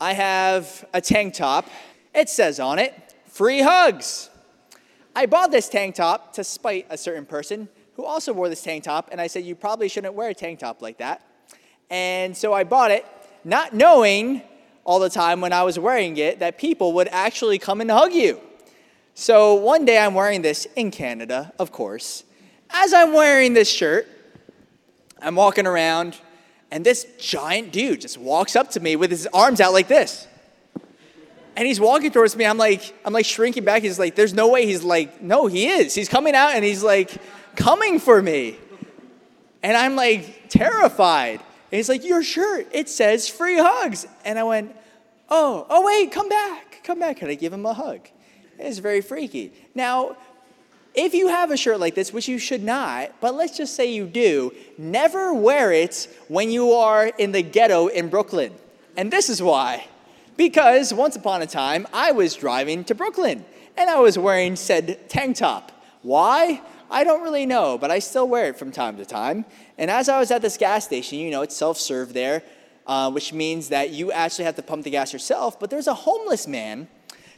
I have a tank top. It says on it, free hugs. I bought this tank top to spite a certain person who also wore this tank top, and I said, You probably shouldn't wear a tank top like that. And so I bought it, not knowing all the time when I was wearing it that people would actually come and hug you. So one day I'm wearing this in Canada, of course. As I'm wearing this shirt, I'm walking around, and this giant dude just walks up to me with his arms out like this. And he's walking towards me. I'm like, I'm like shrinking back. He's like, there's no way. He's like, no, he is. He's coming out and he's like coming for me. And I'm like terrified. And he's like, Your shirt, it says free hugs. And I went, Oh, oh, wait, come back. Come back. Can I give him a hug? It's very freaky. Now, if you have a shirt like this, which you should not, but let's just say you do, never wear it when you are in the ghetto in Brooklyn. And this is why. Because once upon a time, I was driving to Brooklyn and I was wearing said tank top. Why? I don't really know, but I still wear it from time to time. And as I was at this gas station, you know, it's self serve there, uh, which means that you actually have to pump the gas yourself. But there's a homeless man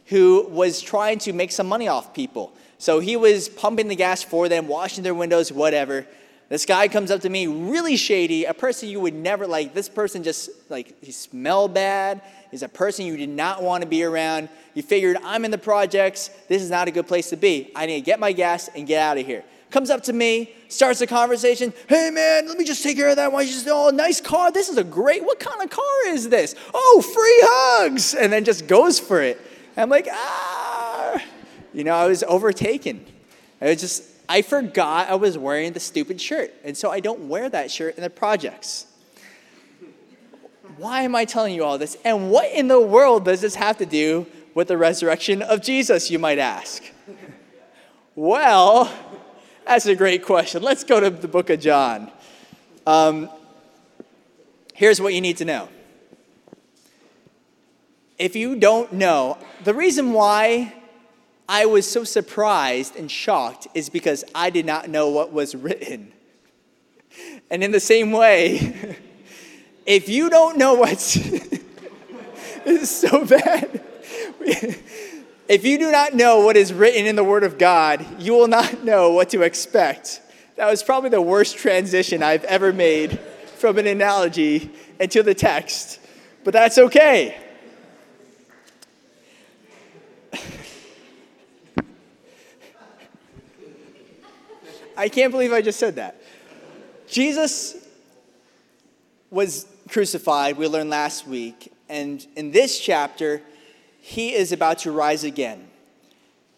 who was trying to make some money off people. So he was pumping the gas for them, washing their windows, whatever. This guy comes up to me, really shady, a person you would never like. This person just like he smelled bad. He's a person you did not want to be around. You figured I'm in the projects. This is not a good place to be. I need to get my gas and get out of here. Comes up to me, starts a conversation. Hey man, let me just take care of that. Why you just oh nice car? This is a great. What kind of car is this? Oh, free hugs, and then just goes for it. I'm like ah, you know, I was overtaken. I was just I forgot I was wearing the stupid shirt. And so I don't wear that shirt in the projects. Why am I telling you all this? And what in the world does this have to do with the resurrection of Jesus, you might ask? well, that's a great question. Let's go to the book of John. Um, here's what you need to know. If you don't know, the reason why I was so surprised and shocked is because I did not know what was written. And in the same way, if you don't know what's this is so bad. if you do not know what is written in the Word of God, you will not know what to expect. That was probably the worst transition I've ever made from an analogy into the text, but that's okay. I can't believe I just said that. Jesus was crucified, we learned last week, and in this chapter, he is about to rise again.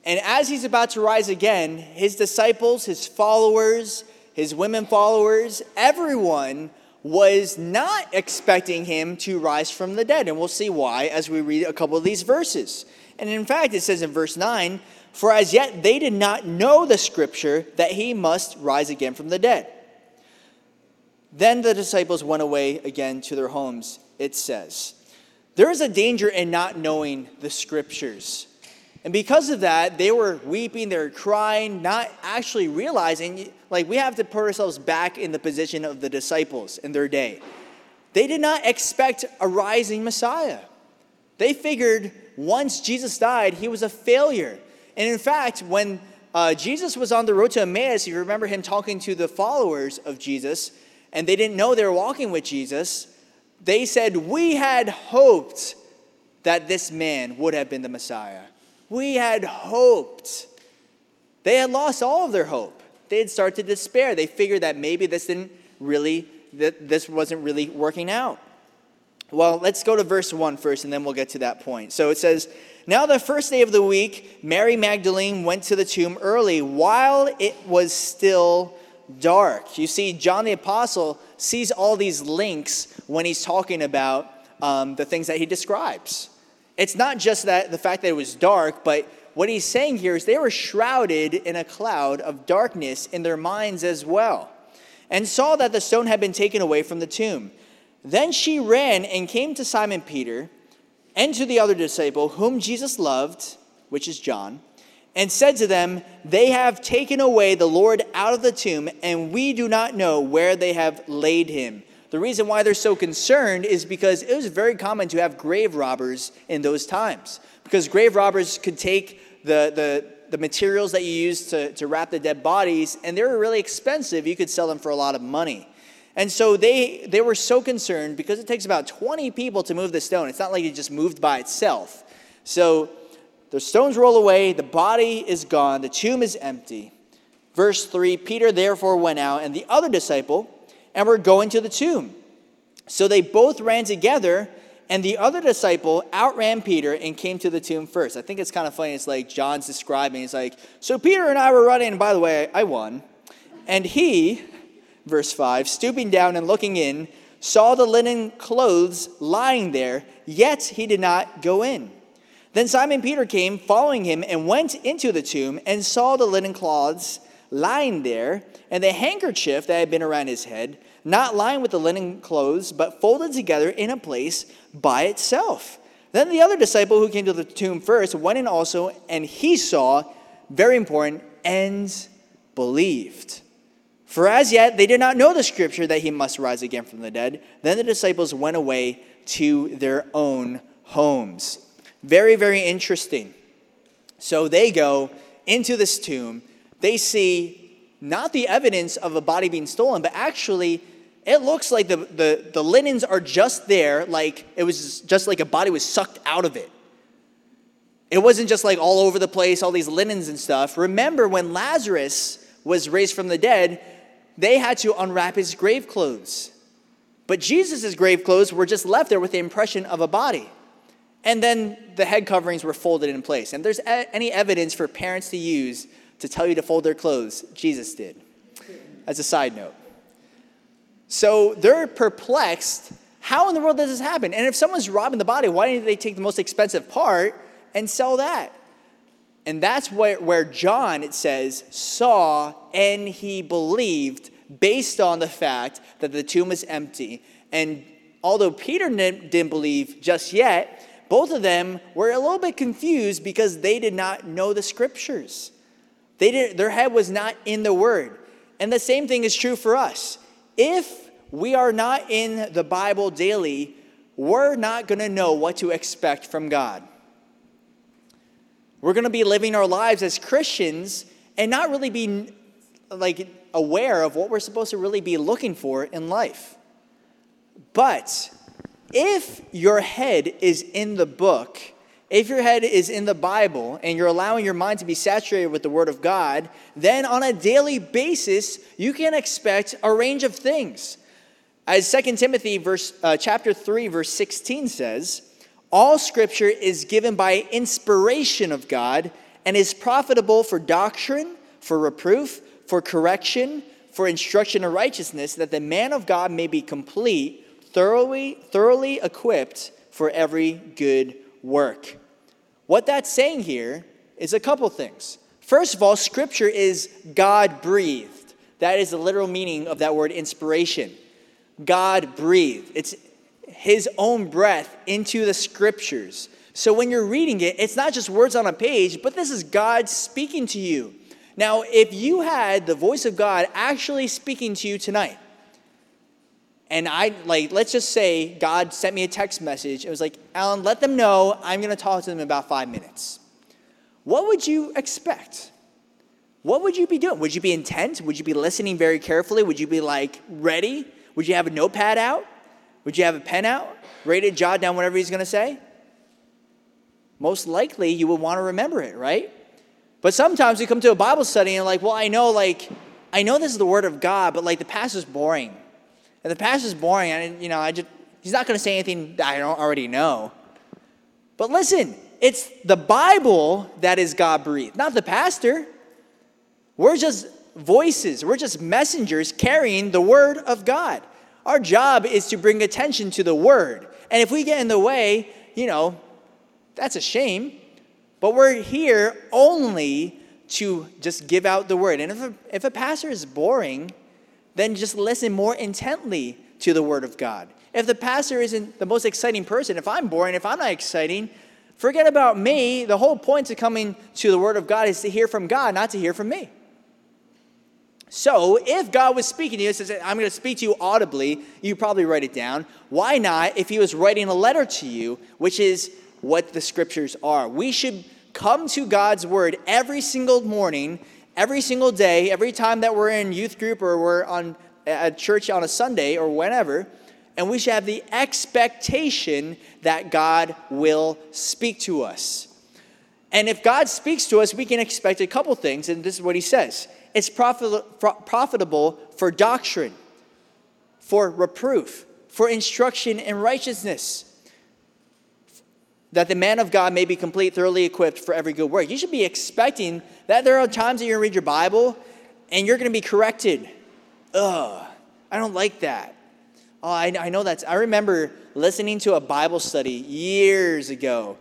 And as he's about to rise again, his disciples, his followers, his women followers, everyone was not expecting him to rise from the dead. And we'll see why as we read a couple of these verses. And in fact, it says in verse 9, for as yet they did not know the scripture that he must rise again from the dead. Then the disciples went away again to their homes, it says. There is a danger in not knowing the scriptures. And because of that, they were weeping, they were crying, not actually realizing, like, we have to put ourselves back in the position of the disciples in their day. They did not expect a rising Messiah. They figured once Jesus died, he was a failure. And in fact, when uh, Jesus was on the road to Emmaus, you remember him talking to the followers of Jesus, and they didn't know they were walking with Jesus. They said, We had hoped that this man would have been the Messiah. We had hoped. They had lost all of their hope. They had started to despair. They figured that maybe this didn't really, that this wasn't really working out. Well, let's go to verse 1 first, and then we'll get to that point. So it says, now, the first day of the week, Mary Magdalene went to the tomb early while it was still dark. You see, John the Apostle sees all these links when he's talking about um, the things that he describes. It's not just that the fact that it was dark, but what he's saying here is they were shrouded in a cloud of darkness in their minds as well, and saw that the stone had been taken away from the tomb. Then she ran and came to Simon Peter and to the other disciple whom Jesus loved, which is John, and said to them, They have taken away the Lord out of the tomb, and we do not know where they have laid him. The reason why they're so concerned is because it was very common to have grave robbers in those times. Because grave robbers could take the, the, the materials that you use to, to wrap the dead bodies, and they were really expensive. You could sell them for a lot of money. And so they, they were so concerned because it takes about 20 people to move the stone. It's not like it just moved by itself. So the stones roll away, the body is gone, the tomb is empty. Verse 3 Peter therefore went out, and the other disciple, and were going to the tomb. So they both ran together, and the other disciple outran Peter and came to the tomb first. I think it's kind of funny. It's like John's describing. It's like, so Peter and I were running, and by the way, I won. And he, verse 5, stooping down and looking in, saw the linen clothes lying there, yet he did not go in. Then Simon Peter came, following him, and went into the tomb and saw the linen cloths lying there, and the handkerchief that had been around his head, not lying with the linen clothes, but folded together in a place by itself. Then the other disciple who came to the tomb first went in also, and he saw, very important, and believed. For as yet they did not know the scripture that he must rise again from the dead. Then the disciples went away to their own homes. Very, very interesting. So they go into this tomb they see not the evidence of a body being stolen, but actually it looks like the, the, the linens are just there, like it was just like a body was sucked out of it. It wasn't just like all over the place, all these linens and stuff. Remember when Lazarus was raised from the dead, they had to unwrap his grave clothes. But Jesus' grave clothes were just left there with the impression of a body. And then the head coverings were folded in place. And there's any evidence for parents to use to tell you to fold their clothes. Jesus did. As a side note. So they're perplexed. How in the world does this happen? And if someone's robbing the body, why didn't they take the most expensive part and sell that? And that's where, where John, it says, saw and he believed based on the fact that the tomb was empty. And although Peter didn't believe just yet, both of them were a little bit confused because they did not know the scriptures. They didn't, their head was not in the word. And the same thing is true for us. If we are not in the Bible daily, we're not going to know what to expect from God. We're going to be living our lives as Christians and not really be like aware of what we're supposed to really be looking for in life. But if your head is in the book, if your head is in the Bible and you're allowing your mind to be saturated with the Word of God, then on a daily basis, you can expect a range of things. As 2 Timothy verse, uh, chapter 3, verse 16 says, All scripture is given by inspiration of God and is profitable for doctrine, for reproof, for correction, for instruction in righteousness, that the man of God may be complete, thoroughly, thoroughly equipped for every good work. What that's saying here is a couple things. First of all, scripture is God breathed. That is the literal meaning of that word inspiration. God breathed. It's his own breath into the scriptures. So when you're reading it, it's not just words on a page, but this is God speaking to you. Now, if you had the voice of God actually speaking to you tonight, and I like let's just say God sent me a text message. It was like, Alan, let them know I'm going to talk to them in about five minutes. What would you expect? What would you be doing? Would you be intent? Would you be listening very carefully? Would you be like ready? Would you have a notepad out? Would you have a pen out, ready to jot down whatever he's going to say? Most likely, you would want to remember it, right? But sometimes we come to a Bible study and you're like, well, I know, like, I know this is the Word of God, but like the pastor's boring And the pastor's boring, and you know, I just, he's not going to say anything that I don't already know. But listen, it's the Bible that is God breathed, not the pastor. We're just voices, we're just messengers carrying the word of God. Our job is to bring attention to the word. And if we get in the way, you know, that's a shame. But we're here only to just give out the word. And if a, if a pastor is boring, then just listen more intently to the Word of God. If the pastor isn't the most exciting person, if I'm boring, if I'm not exciting, forget about me. The whole point of coming to the Word of God is to hear from God, not to hear from me. So, if God was speaking to you, says, I'm going to speak to you audibly, you probably write it down. Why not if He was writing a letter to you, which is what the scriptures are? We should come to God's word every single morning, every single day, every time that we're in youth group or we're on at church on a Sunday or whenever, and we should have the expectation that God will speak to us. And if God speaks to us, we can expect a couple things, and this is what He says it's profitable for doctrine, for reproof, for instruction in righteousness, that the man of God may be complete, thoroughly equipped for every good work. You should be expecting that there are times that you're going to read your Bible and you're going to be corrected. Ugh, I don't like that. Oh, I, I know that's. I remember listening to a Bible study years ago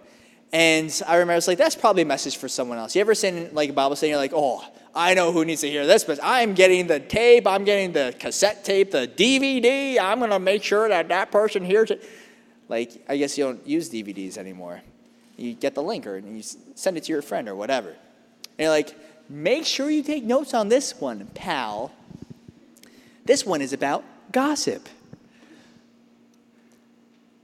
and I remember I was like, that's probably a message for someone else. You ever seen like a Bible study, you're like, oh, I know who needs to hear this, but I'm getting the tape, I'm getting the cassette tape, the DVD. I'm going to make sure that that person hears it. Like, I guess you don't use DVDs anymore. You get the link or you send it to your friend or whatever. And you're like, make sure you take notes on this one, pal. This one is about gossip.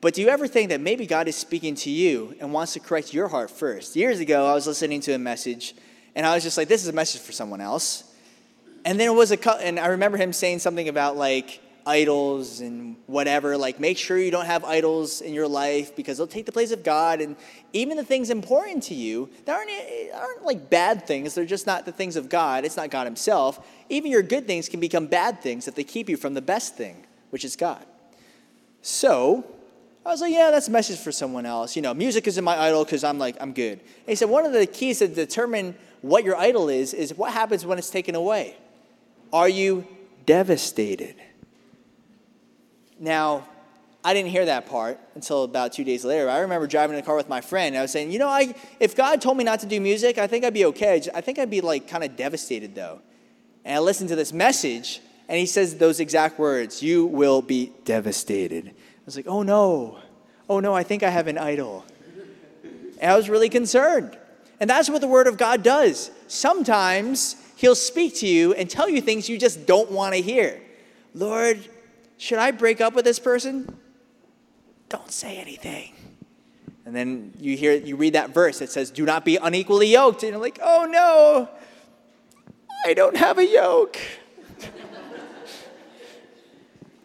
But do you ever think that maybe God is speaking to you and wants to correct your heart first? Years ago, I was listening to a message, and I was just like, this is a message for someone else. And then it was a, and I remember him saying something about like idols and whatever. Like, make sure you don't have idols in your life because they'll take the place of God. And even the things important to you that aren't, eh, aren't like bad things, they're just not the things of God. It's not God Himself. Even your good things can become bad things if they keep you from the best thing, which is God. So, I was like, yeah, that's a message for someone else. You know, music isn't my idol because I'm like, I'm good. And he said, one of the keys to determine what your idol is, is what happens when it's taken away. Are you devastated? Now, I didn't hear that part until about two days later. I remember driving in a car with my friend. I was saying, you know, I, if God told me not to do music, I think I'd be okay. I think I'd be like kind of devastated though. And I listened to this message, and he says those exact words You will be devastated was like, oh no, oh no, I think I have an idol. And I was really concerned. And that's what the Word of God does. Sometimes He'll speak to you and tell you things you just don't want to hear. Lord, should I break up with this person? Don't say anything. And then you hear you read that verse that says, Do not be unequally yoked. And you're like, oh no, I don't have a yoke.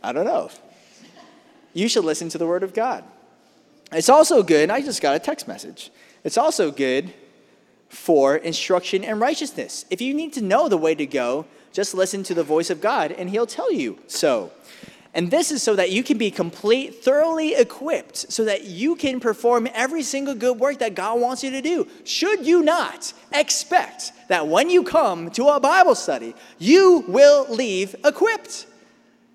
I don't know you should listen to the Word of God. It's also good, I just got a text message. It's also good for instruction and righteousness. If you need to know the way to go, just listen to the voice of God and He'll tell you so. And this is so that you can be complete, thoroughly equipped, so that you can perform every single good work that God wants you to do. Should you not expect that when you come to a Bible study, you will leave equipped?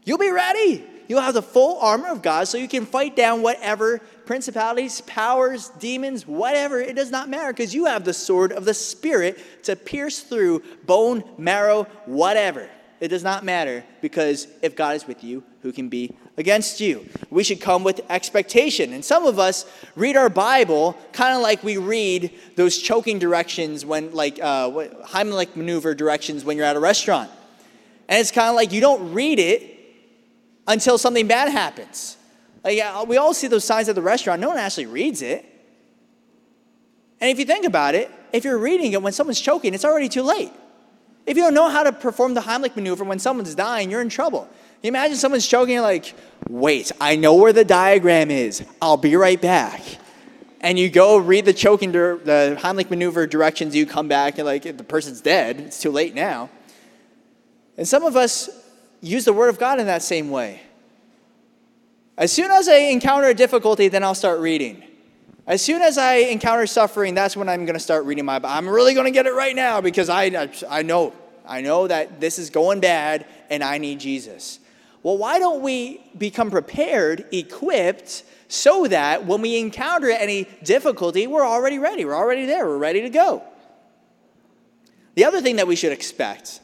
You'll be ready you'll have the full armor of God so you can fight down whatever principalities, powers, demons, whatever. It does not matter because you have the sword of the Spirit to pierce through bone, marrow, whatever. It does not matter because if God is with you, who can be against you? We should come with expectation. And some of us read our Bible kind of like we read those choking directions when, like, uh, Heimlich maneuver directions when you're at a restaurant. And it's kind of like you don't read it until something bad happens. Uh, like, uh, we all see those signs at the restaurant. No one actually reads it. And if you think about it, if you're reading it when someone's choking, it's already too late. If you don't know how to perform the Heimlich maneuver when someone's dying, you're in trouble. You imagine someone's choking, like, wait, I know where the diagram is. I'll be right back. And you go read the choking, the Heimlich maneuver directions, you come back, and like, the person's dead. It's too late now. And some of us use the Word of God in that same way. As soon as I encounter a difficulty, then I'll start reading. As soon as I encounter suffering, that's when I'm going to start reading my Bible. I'm really going to get it right now because I, I know, I know that this is going bad and I need Jesus. Well, why don't we become prepared, equipped, so that when we encounter any difficulty, we're already ready. We're already there. We're ready to go. The other thing that we should expect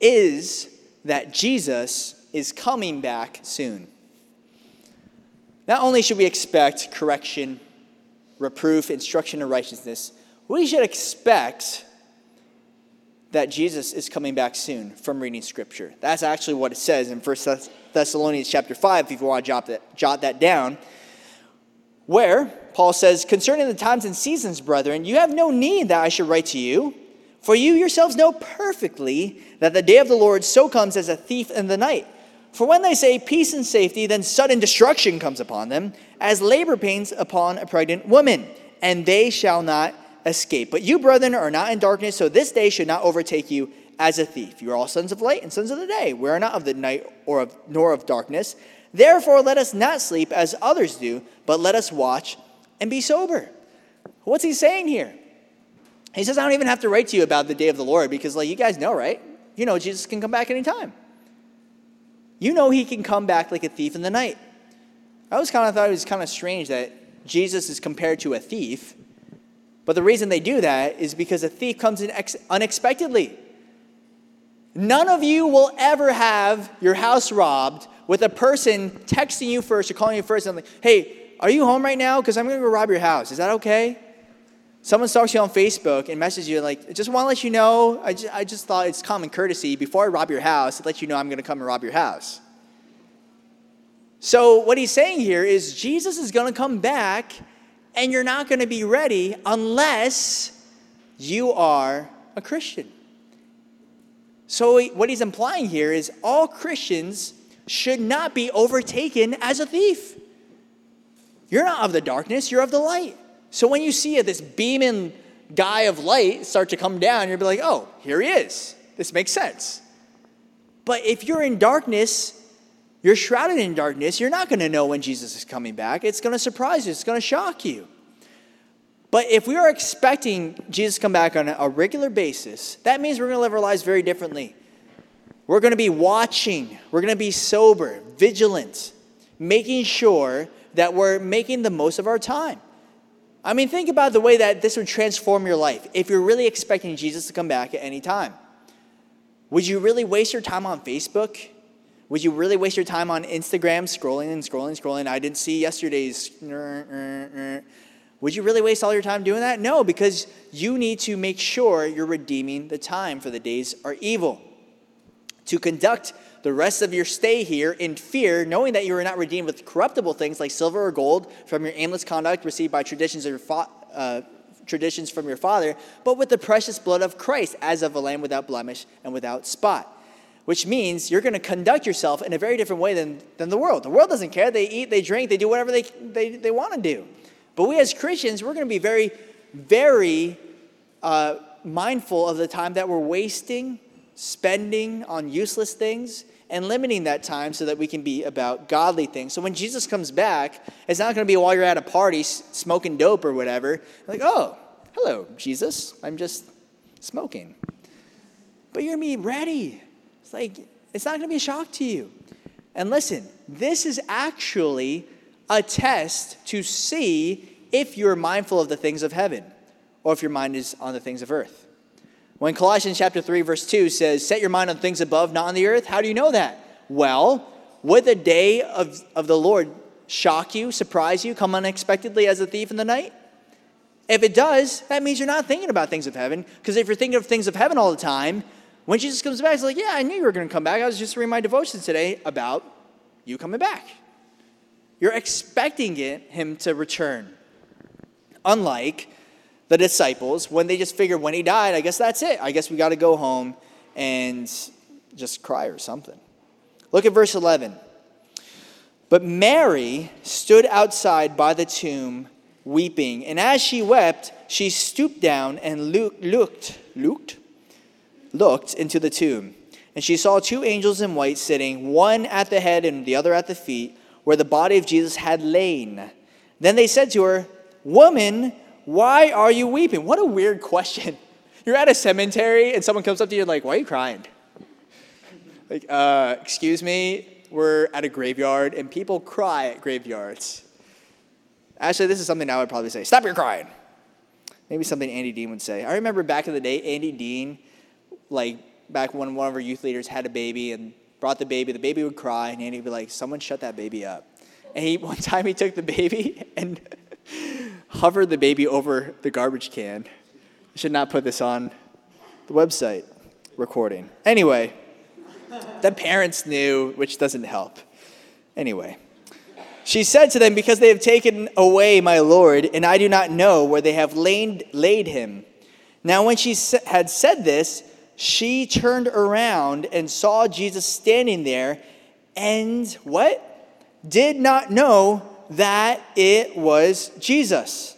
is that Jesus is coming back soon. Not only should we expect correction, reproof, instruction in righteousness, we should expect that Jesus is coming back soon from reading scripture. That's actually what it says in 1 Thessalonians chapter 5, if you want to jot that, jot that down, where Paul says, Concerning the times and seasons, brethren, you have no need that I should write to you, for you yourselves know perfectly that the day of the Lord so comes as a thief in the night. For when they say peace and safety, then sudden destruction comes upon them, as labor pains upon a pregnant woman, and they shall not escape. But you, brethren, are not in darkness, so this day should not overtake you as a thief. You are all sons of light and sons of the day. We are not of the night or of nor of darkness. Therefore, let us not sleep as others do, but let us watch and be sober. What's he saying here? He says, I don't even have to write to you about the day of the Lord because, like, you guys know, right? You know, Jesus can come back anytime you know he can come back like a thief in the night. I always kind of thought it was kind of strange that Jesus is compared to a thief. But the reason they do that is because a thief comes in ex- unexpectedly. None of you will ever have your house robbed with a person texting you first or calling you first and like, hey, are you home right now? Because I'm going to go rob your house. Is that okay? Someone stalks you on Facebook and messages you like, just want to let you know, I just, I just thought it's common courtesy before I rob your house to let you know I'm going to come and rob your house. So what he's saying here is Jesus is going to come back and you're not going to be ready unless you are a Christian. So what he's implying here is all Christians should not be overtaken as a thief. You're not of the darkness, you're of the light. So when you see this beaming guy of light start to come down, you'll be like, oh, here he is. This makes sense. But if you're in darkness, you're shrouded in darkness, you're not going to know when Jesus is coming back. It's going to surprise you, it's going to shock you. But if we are expecting Jesus to come back on a regular basis, that means we're going to live our lives very differently. We're going to be watching, we're going to be sober, vigilant, making sure that we're making the most of our time. I mean, think about the way that this would transform your life if you're really expecting Jesus to come back at any time. Would you really waste your time on Facebook? Would you really waste your time on Instagram scrolling and scrolling and scrolling? I didn't see yesterday's. Would you really waste all your time doing that? No, because you need to make sure you're redeeming the time, for the days are evil. To conduct the rest of your stay here in fear, knowing that you are not redeemed with corruptible things like silver or gold from your aimless conduct received by traditions of your fa- uh, traditions from your father, but with the precious blood of Christ, as of a lamb without blemish and without spot. Which means you're going to conduct yourself in a very different way than, than the world. The world doesn't care. They eat, they drink, they do whatever they, they, they want to do. But we as Christians, we're going to be very, very uh, mindful of the time that we're wasting, spending on useless things, and limiting that time so that we can be about godly things. So when Jesus comes back, it's not going to be while you're at a party smoking dope or whatever. Like, oh, hello, Jesus, I'm just smoking. But you're going to be ready. It's like, it's not going to be a shock to you. And listen, this is actually a test to see if you're mindful of the things of heaven or if your mind is on the things of earth. When Colossians chapter 3 verse 2 says, "Set your mind on things above, not on the earth." How do you know that? Well, would the day of, of the Lord shock you, surprise you, come unexpectedly as a thief in the night? If it does, that means you're not thinking about things of heaven. Because if you're thinking of things of heaven all the time, when Jesus comes back, it's like, yeah, I knew you were going to come back. I was just reading my devotions today about you coming back. You're expecting it, him to return. Unlike the disciples when they just figured when he died, I guess that's it. I guess we got to go home and just cry or something. Look at verse 11. But Mary stood outside by the tomb weeping, and as she wept, she stooped down and looked, looked, looked, looked into the tomb. And she saw two angels in white sitting, one at the head and the other at the feet, where the body of Jesus had lain. Then they said to her, Woman, why are you weeping? What a weird question. You're at a cemetery and someone comes up to you and like, why are you crying? Like, uh, excuse me, we're at a graveyard and people cry at graveyards. Actually, this is something I would probably say. Stop your crying. Maybe something Andy Dean would say. I remember back in the day, Andy Dean, like back when one of our youth leaders had a baby and brought the baby, the baby would cry, and Andy would be like, someone shut that baby up. And he, one time he took the baby and hovered the baby over the garbage can. I should not put this on the website. recording. Anyway, the parents knew, which doesn't help. Anyway, she said to them, Because they have taken away my Lord, and I do not know where they have laid, laid him. Now, when she had said this, she turned around and saw Jesus standing there, and what? Did not know that it was Jesus.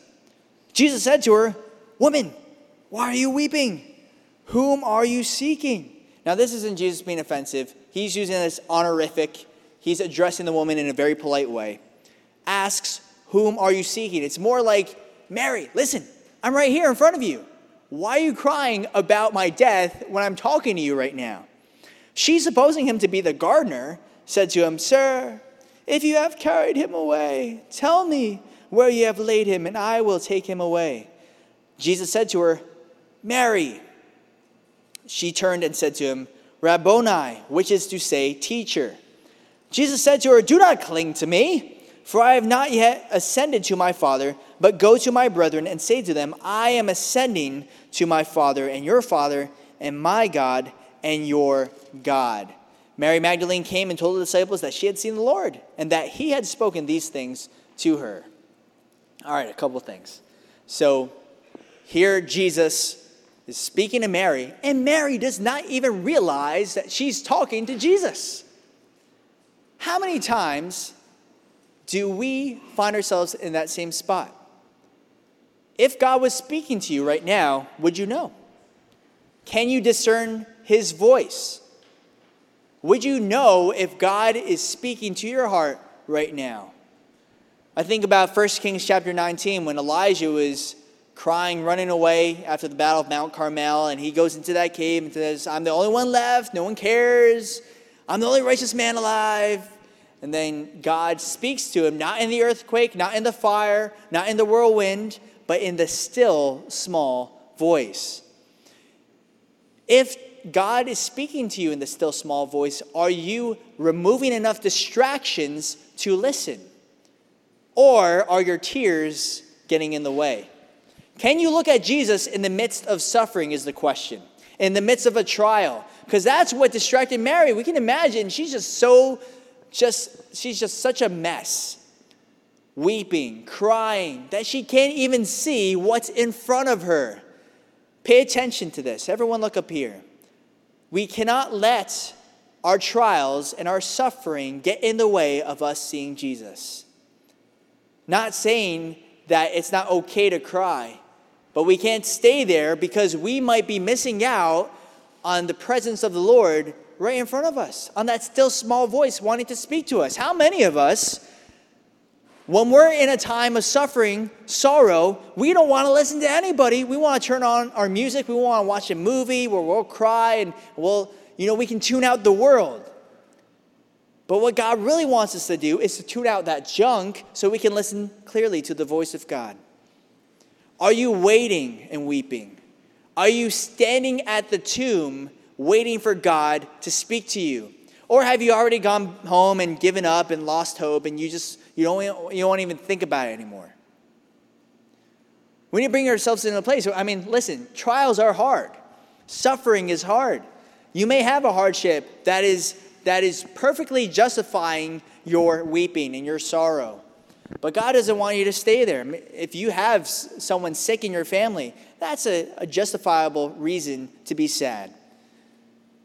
Jesus said to her, Woman, why are you weeping? Whom are you seeking? Now, this isn't Jesus being offensive. He's using this honorific. He's addressing the woman in a very polite way. Asks, Whom are you seeking? It's more like, Mary, listen, I'm right here in front of you. Why are you crying about my death when I'm talking to you right now? She, supposing him to be the gardener, said to him, Sir, if you have carried him away, tell me where you have laid him, and I will take him away. Jesus said to her, Mary. She turned and said to him, Rabboni, which is to say, teacher. Jesus said to her, Do not cling to me, for I have not yet ascended to my Father, but go to my brethren and say to them, I am ascending to my Father and your Father, and my God and your God. Mary Magdalene came and told the disciples that she had seen the Lord and that he had spoken these things to her. All right, a couple things. So here Jesus is speaking to Mary, and Mary does not even realize that she's talking to Jesus. How many times do we find ourselves in that same spot? If God was speaking to you right now, would you know? Can you discern his voice? Would you know if God is speaking to your heart right now? I think about 1 Kings chapter 19 when Elijah was crying, running away after the battle of Mount Carmel, and he goes into that cave and says, I'm the only one left, no one cares, I'm the only righteous man alive. And then God speaks to him, not in the earthquake, not in the fire, not in the whirlwind, but in the still small voice. If God is speaking to you in the still small voice, are you removing enough distractions to listen? Or are your tears getting in the way? Can you look at Jesus in the midst of suffering? Is the question. In the midst of a trial. Because that's what distracted Mary. We can imagine she's just so, just, she's just such a mess. Weeping, crying, that she can't even see what's in front of her. Pay attention to this. Everyone, look up here. We cannot let our trials and our suffering get in the way of us seeing Jesus. Not saying that it's not okay to cry, but we can't stay there because we might be missing out on the presence of the Lord right in front of us, on that still small voice wanting to speak to us. How many of us when we're in a time of suffering, sorrow, we don't want to listen to anybody. We want to turn on our music. We want to watch a movie where we'll cry and we'll, you know, we can tune out the world. But what God really wants us to do is to tune out that junk so we can listen clearly to the voice of God. Are you waiting and weeping? Are you standing at the tomb waiting for God to speak to you? Or have you already gone home and given up and lost hope and you just you don't, you don't even think about it anymore? We need to bring ourselves into a place. I mean, listen, trials are hard. Suffering is hard. You may have a hardship that is that is perfectly justifying your weeping and your sorrow. But God doesn't want you to stay there. If you have someone sick in your family, that's a, a justifiable reason to be sad.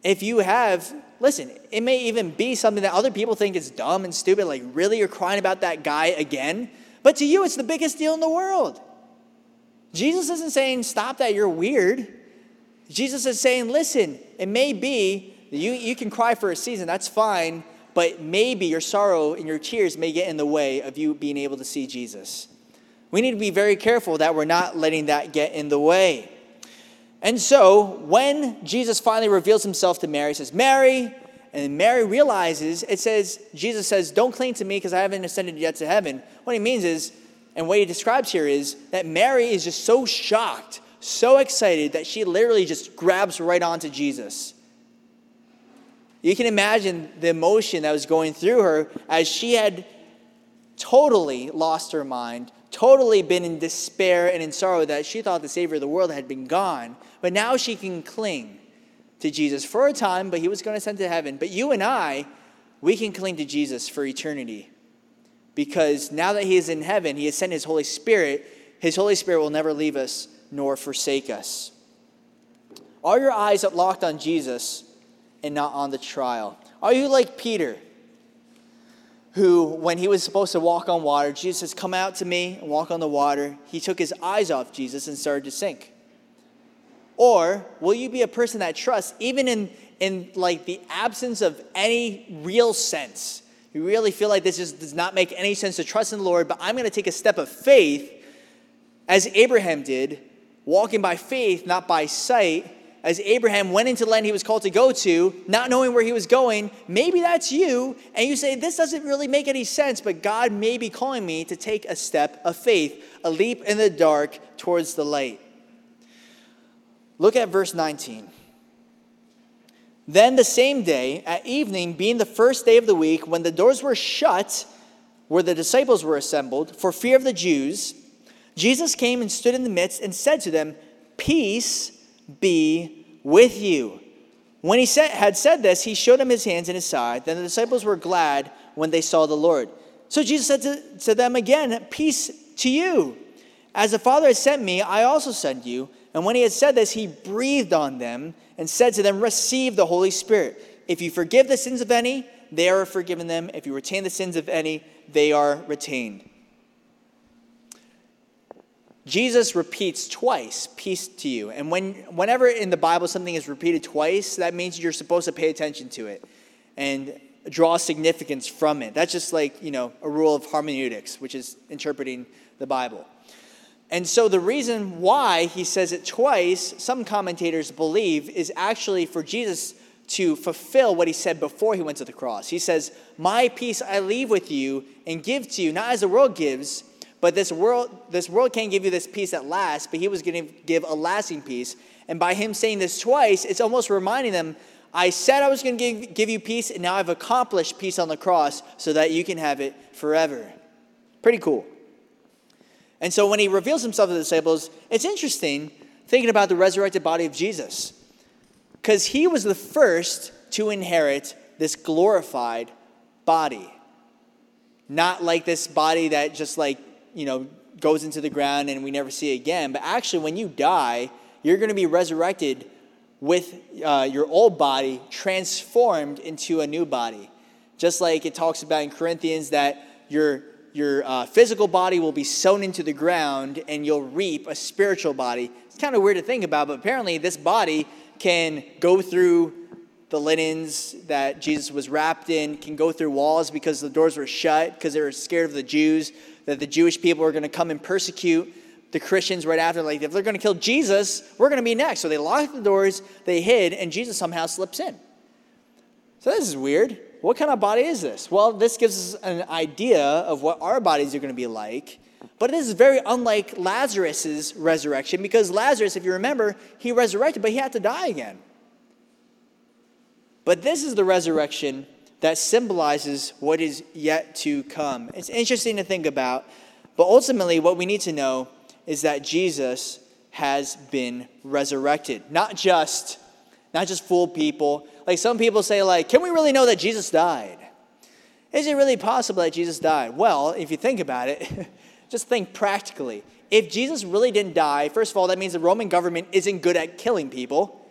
If you have listen, it may even be something that other people think is dumb and stupid, like, really, you're crying about that guy again? But to you, it's the biggest deal in the world. Jesus isn't saying, stop that, you're weird. Jesus is saying, listen, it may be you, you can cry for a season, that's fine, but maybe your sorrow and your tears may get in the way of you being able to see Jesus. We need to be very careful that we're not letting that get in the way. And so when Jesus finally reveals himself to Mary, says, Mary, and Mary realizes, it says, Jesus says, Don't cling to me because I haven't ascended yet to heaven. What he means is, and what he describes here is that Mary is just so shocked, so excited that she literally just grabs right onto Jesus. You can imagine the emotion that was going through her as she had totally lost her mind, totally been in despair and in sorrow that she thought the Savior of the world had been gone, but now she can cling. to Jesus for a time, but he was going to send to heaven. But you and I, we can cling to Jesus for eternity. Because now that he is in heaven, he has sent his Holy Spirit. His Holy Spirit will never leave us nor forsake us. Are your eyes locked on Jesus and not on the trial? Are you like Peter, who, when he was supposed to walk on water, Jesus says, Come out to me and walk on the water. He took his eyes off Jesus and started to sink. Or will you be a person that trusts, even in, in like the absence of any real sense? You really feel like this just does not make any sense to trust in the Lord, but I'm going to take a step of faith, as Abraham did, walking by faith, not by sight as Abraham went into the land he was called to go to, not knowing where he was going, maybe that's you, and you say, This doesn't really make any sense, but God may be calling me to take a step of faith, a leap in the dark towards the light. Look at verse 19. Then the same day, at evening, being the first day of the week, when the doors were shut, where the disciples were assembled, for fear of the Jews, Jesus came and stood in the midst and said to them, Peace be with you. When he said, had said this, he showed him his hands and his side. Then the disciples were glad when they saw the Lord. So Jesus said to, to them again, Peace to you. As the Father has sent me, I also send you. And when he had said this, he breathed on them and said to them, Receive the Holy Spirit. If you forgive the sins of any, they are forgiven them. If you retain the sins of any, they are retained. Jesus repeats twice, peace to you. And when, whenever in the Bible something is repeated twice, that means you're supposed to pay attention to it and draw significance from it. That's just like, you know, a rule of hermeneutics, which is interpreting the Bible. And so the reason why he says it twice, some commentators believe, is actually for Jesus to fulfill what he said before he went to the cross. He says, My peace I leave with you and give to you, not as the world gives but this world, this world can't give you this peace that lasts, but he was going to give a lasting peace. And by him saying this twice, it's almost reminding them, I said I was going to give, give you peace, and now I've accomplished peace on the cross so that you can have it forever. Pretty cool. And so when he reveals himself to the disciples, it's interesting thinking about the resurrected body of Jesus. Because he was the first to inherit this glorified body. Not like this body that just like you know, goes into the ground and we never see again. But actually, when you die, you're going to be resurrected with uh, your old body transformed into a new body. Just like it talks about in Corinthians that your, your uh, physical body will be sown into the ground and you'll reap a spiritual body. It's kind of weird to think about, but apparently this body can go through the linens that Jesus was wrapped in, can go through walls because the doors were shut because they were scared of the Jews that the Jewish people were going to come and persecute the Christians right after. Like, if they're going to kill Jesus, we're going to be next. So they locked the doors, they hid, and Jesus somehow slips in. So this is weird. What kind of body is this? Well, this gives us an idea of what our bodies are going to be like. But this is very unlike Lazarus' resurrection because Lazarus, if you remember, he resurrected, but he had to die again. But this is the resurrection that symbolizes what is yet to come. It's interesting to think about, but ultimately, what we need to know is that Jesus has been resurrected. Not just, not just fool people. Like some people say, like, can we really know that Jesus died? Is it really possible that Jesus died? Well, if you think about it, just think practically. If Jesus really didn't die, first of all, that means the Roman government isn't good at killing people.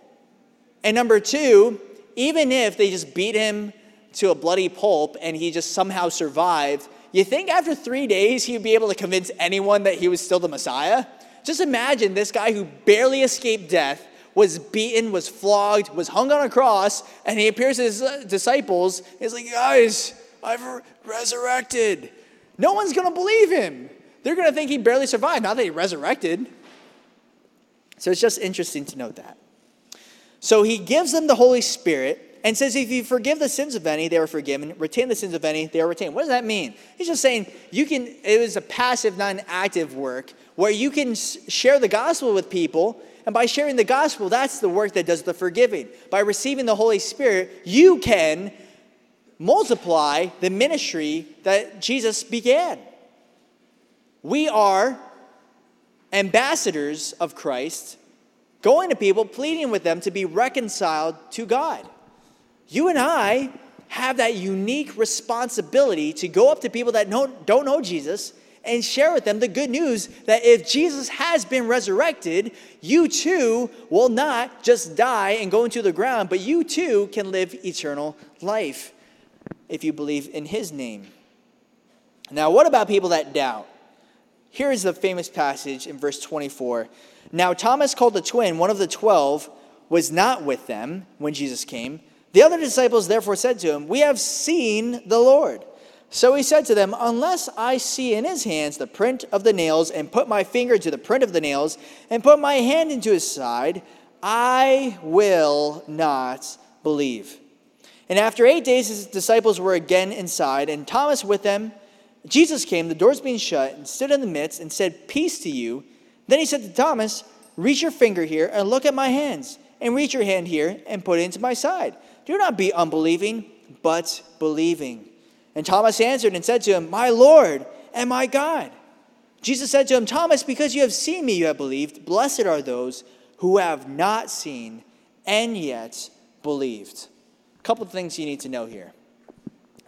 And number two, even if they just beat him to a bloody pulp and he just somehow survived, you think after three days he'd be able to convince anyone that he was still the Messiah? Just imagine this guy who barely escaped death, was beaten, was flogged, was hung on a cross, and he appears to his uh, disciples. He's like, guys, I've resurrected. No one's going to believe him. They're going to think he barely survived, not that he resurrected. So it's just interesting to note that. So he gives them the Holy Spirit and says, if you forgive the sins of any, they are forgiven. Retain the sins of any, they are retained. What does that mean? He's just saying you can, it was a passive, not an active work where you can share the gospel with people. And by sharing the gospel, that's the work that does the forgiving. By receiving the Holy Spirit, you can multiply the ministry that Jesus began. We are ambassadors of Christ going to people, pleading with them to be reconciled to God. You and I have that unique responsibility to go up to people that don't know Jesus and share with them the good news that if Jesus has been resurrected, you too will not just die and go into the ground, but you too can live eternal life if you believe in his name. Now, what about people that doubt? Here is the famous passage in verse 24. Now, Thomas, called the twin, one of the twelve, was not with them when Jesus came. The other disciples therefore said to him, We have seen the Lord. So he said to them, Unless I see in his hands the print of the nails, and put my finger to the print of the nails, and put my hand into his side, I will not believe. And after eight days, his disciples were again inside, and Thomas with them. Jesus came, the doors being shut, and stood in the midst, and said, Peace to you. Then he said to Thomas, Reach your finger here, and look at my hands, and reach your hand here, and put it into my side. Do not be unbelieving, but believing. And Thomas answered and said to him, My Lord and my God. Jesus said to him, Thomas, because you have seen me, you have believed. Blessed are those who have not seen and yet believed. A couple of things you need to know here.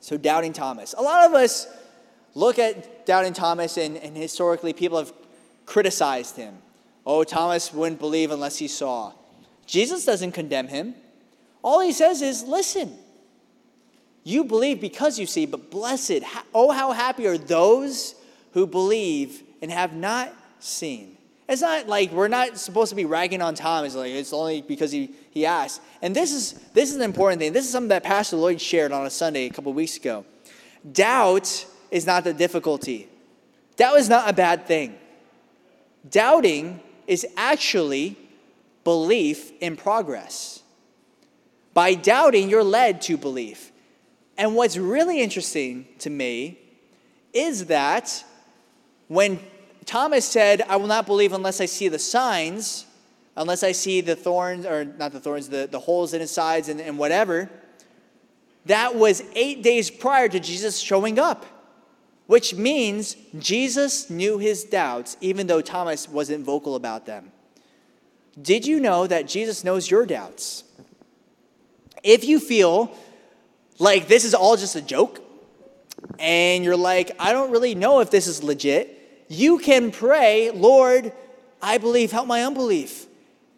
So, doubting Thomas. A lot of us look at doubting Thomas, and, and historically, people have criticized him. Oh, Thomas wouldn't believe unless he saw. Jesus doesn't condemn him. All he says is, listen, you believe because you see, but blessed, oh, how happy are those who believe and have not seen. It's not like we're not supposed to be ragging on Tom. It's like it's only because he, he asked. And this is this is an important thing. This is something that Pastor Lloyd shared on a Sunday a couple weeks ago. Doubt is not the difficulty. Doubt is not a bad thing. Doubting is actually belief in progress. By doubting, you're led to belief. And what's really interesting to me is that when Thomas said, I will not believe unless I see the signs, unless I see the thorns, or not the thorns, the, the holes in his sides and, and whatever, that was eight days prior to Jesus showing up, which means Jesus knew his doubts, even though Thomas wasn't vocal about them. Did you know that Jesus knows your doubts? If you feel like this is all just a joke, and you're like, I don't really know if this is legit, you can pray, Lord, I believe, help my unbelief.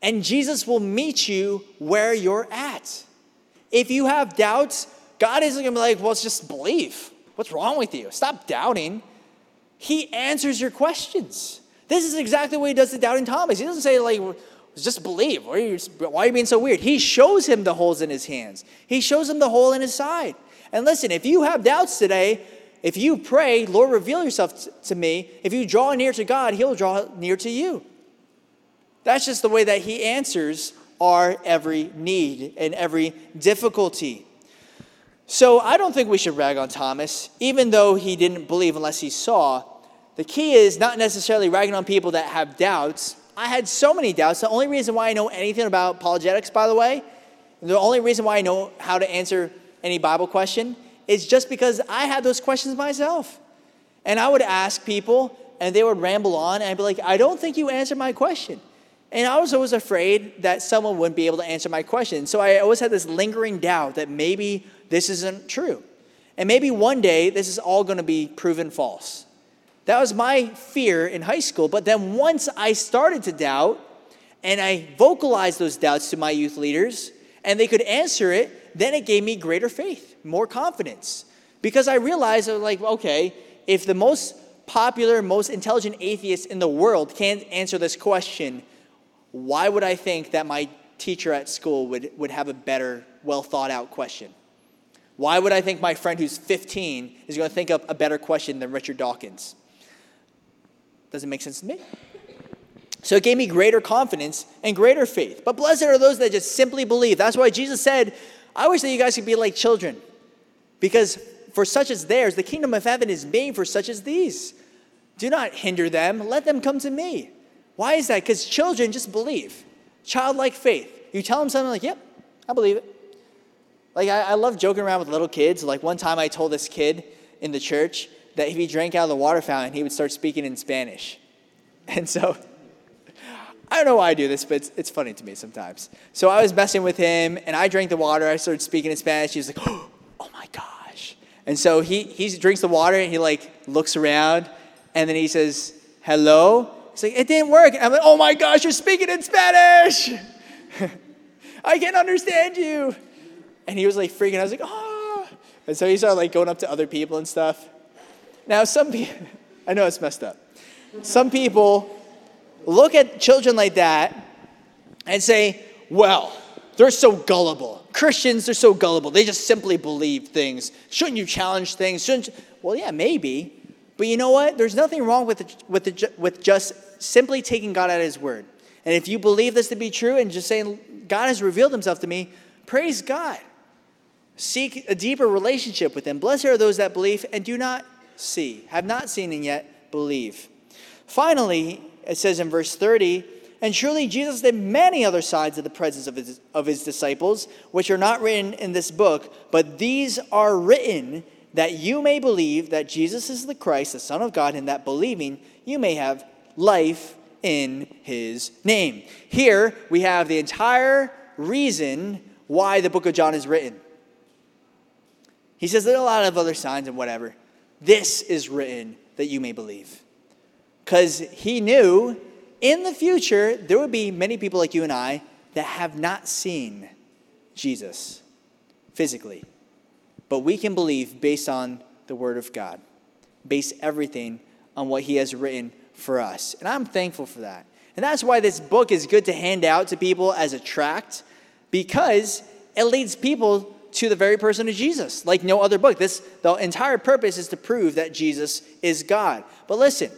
And Jesus will meet you where you're at. If you have doubts, God isn't gonna be like, well, it's just believe. What's wrong with you? Stop doubting. He answers your questions. This is exactly what he does to doubting Thomas. He doesn't say, like, just believe. Why are, you, why are you being so weird? He shows him the holes in his hands, he shows him the hole in his side. And listen, if you have doubts today, if you pray, Lord, reveal yourself to me, if you draw near to God, He'll draw near to you. That's just the way that He answers our every need and every difficulty. So I don't think we should rag on Thomas, even though he didn't believe unless he saw. The key is not necessarily ragging on people that have doubts, I had so many doubts. The only reason why I know anything about apologetics, by the way, the only reason why I know how to answer any Bible question is just because I had those questions myself. And I would ask people, and they would ramble on, and I'd be like, I don't think you answered my question. And I was always afraid that someone wouldn't be able to answer my question. So I always had this lingering doubt that maybe this isn't true. And maybe one day this is all going to be proven false. That was my fear in high school. But then once I started to doubt and I vocalized those doubts to my youth leaders and they could answer it, then it gave me greater faith, more confidence. Because I realized, I was like, okay, if the most popular, most intelligent atheist in the world can't answer this question, why would I think that my teacher at school would, would have a better, well thought out question? Why would I think my friend who's 15 is going to think of a better question than Richard Dawkins? Doesn't make sense to me. So it gave me greater confidence and greater faith. But blessed are those that just simply believe. That's why Jesus said, I wish that you guys could be like children. Because for such as theirs, the kingdom of heaven is made for such as these. Do not hinder them, let them come to me. Why is that? Because children just believe. Childlike faith. You tell them something like, yep, I believe it. Like, I, I love joking around with little kids. Like, one time I told this kid in the church, that if he drank out of the water fountain, he would start speaking in Spanish. And so I don't know why I do this, but it's, it's funny to me sometimes. So I was messing with him, and I drank the water. I started speaking in Spanish. He was like, oh my gosh. And so he, he drinks the water, and he like looks around, and then he says, hello. He's like, it didn't work. And I'm like, oh my gosh, you're speaking in Spanish. I can't understand you. And he was like freaking. I was like, oh. And so he started like going up to other people and stuff. Now, some people, I know it's messed up. Some people look at children like that and say, well, they're so gullible. Christians, they're so gullible. They just simply believe things. Shouldn't you challenge things? Shouldn't you? Well, yeah, maybe. But you know what? There's nothing wrong with, the, with, the, with just simply taking God at His word. And if you believe this to be true and just saying, God has revealed Himself to me, praise God. Seek a deeper relationship with Him. Blessed are those that believe and do not see, have not seen and yet believe. Finally, it says in verse 30, and surely Jesus did many other signs of the presence of his, of his disciples, which are not written in this book, but these are written that you may believe that Jesus is the Christ, the Son of God, and that believing you may have life in his name. Here we have the entire reason why the book of John is written. He says there are a lot of other signs and whatever. This is written that you may believe because he knew in the future there would be many people like you and I that have not seen Jesus physically. But we can believe based on the Word of God, base everything on what He has written for us. And I'm thankful for that. And that's why this book is good to hand out to people as a tract because it leads people to the very person of Jesus, like no other book. This the entire purpose is to prove that Jesus is God. But listen,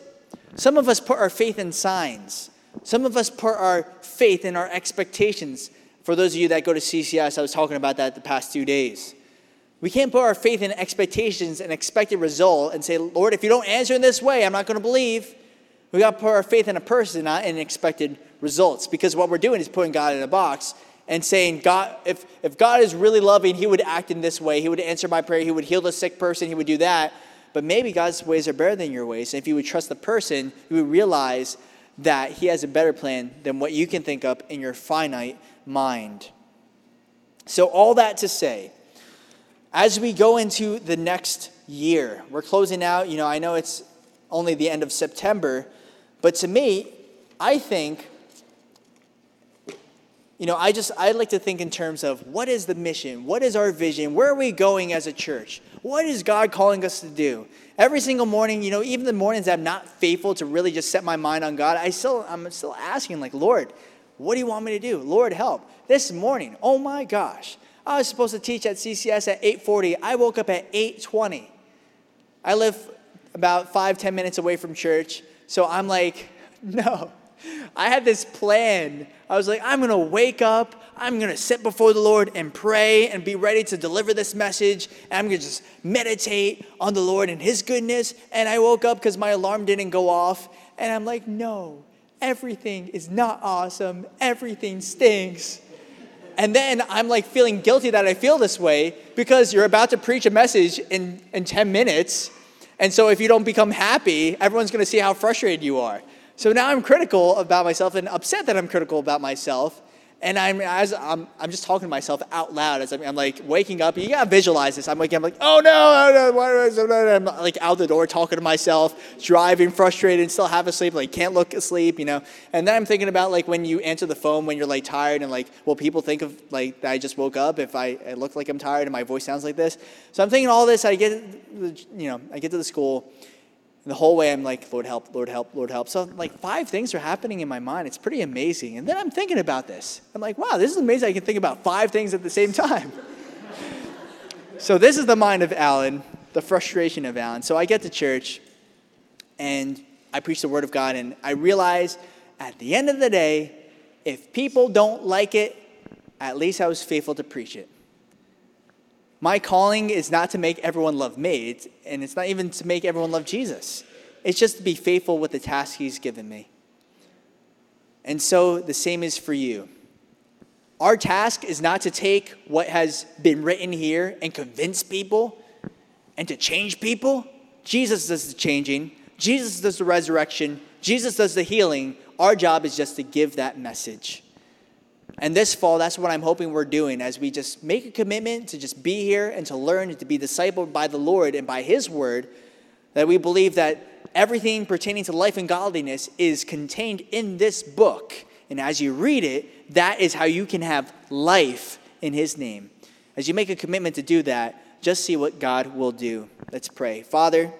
some of us put our faith in signs. Some of us put our faith in our expectations. For those of you that go to CCS, I was talking about that the past two days. We can't put our faith in expectations and expected result and say, Lord, if you don't answer in this way, I'm not going to believe. We got to put our faith in a person, not in expected results. Because what we're doing is putting God in a box and saying, God, if, if God is really loving, He would act in this way. He would answer my prayer. He would heal the sick person. He would do that but maybe God's ways are better than your ways. And if you would trust the person, you would realize that He has a better plan than what you can think up in your finite mind. So, all that to say, as we go into the next year, we're closing out. You know, I know it's only the end of September, but to me, I think you know, I just I like to think in terms of what is the mission? What is our vision? Where are we going as a church? What is God calling us to do? Every single morning, you know, even the mornings I'm not faithful to really just set my mind on God, I still I'm still asking like, Lord, what do you want me to do? Lord, help. This morning, oh my gosh, I was supposed to teach at CCS at 8:40. I woke up at 8:20. I live about five ten minutes away from church, so I'm like, no. I had this plan. I was like, I'm going to wake up, I'm going to sit before the Lord and pray and be ready to deliver this message. And I'm going to just meditate on the Lord and His goodness. And I woke up because my alarm didn't go off. And I'm like, no, everything is not awesome. Everything stinks. And then I'm like feeling guilty that I feel this way because you're about to preach a message in, in 10 minutes. And so if you don't become happy, everyone's going to see how frustrated you are. So now I'm critical about myself and upset that I'm critical about myself. And I'm, as I'm, I'm just talking to myself out loud as I'm, I'm like waking up. You gotta visualize this. I'm like, I'm like, oh no, oh no, I'm like out the door talking to myself, driving, frustrated, and still half asleep, like can't look asleep, you know. And then I'm thinking about like when you answer the phone when you're like tired and like, will people think of like that I just woke up if I, I look like I'm tired and my voice sounds like this? So I'm thinking all this. I get, you know, I get to the school and the whole way I'm like, Lord help, Lord help, Lord help. So like five things are happening in my mind. It's pretty amazing. And then I'm thinking about this. I'm like, wow, this is amazing. I can think about five things at the same time. so this is the mind of Alan, the frustration of Alan. So I get to church and I preach the word of God and I realize at the end of the day, if people don't like it, at least I was faithful to preach it. My calling is not to make everyone love me, and it's not even to make everyone love Jesus. It's just to be faithful with the task He's given me. And so the same is for you. Our task is not to take what has been written here and convince people and to change people. Jesus does the changing, Jesus does the resurrection, Jesus does the healing. Our job is just to give that message. And this fall, that's what I'm hoping we're doing as we just make a commitment to just be here and to learn and to be discipled by the Lord and by His word. That we believe that everything pertaining to life and godliness is contained in this book. And as you read it, that is how you can have life in His name. As you make a commitment to do that, just see what God will do. Let's pray. Father,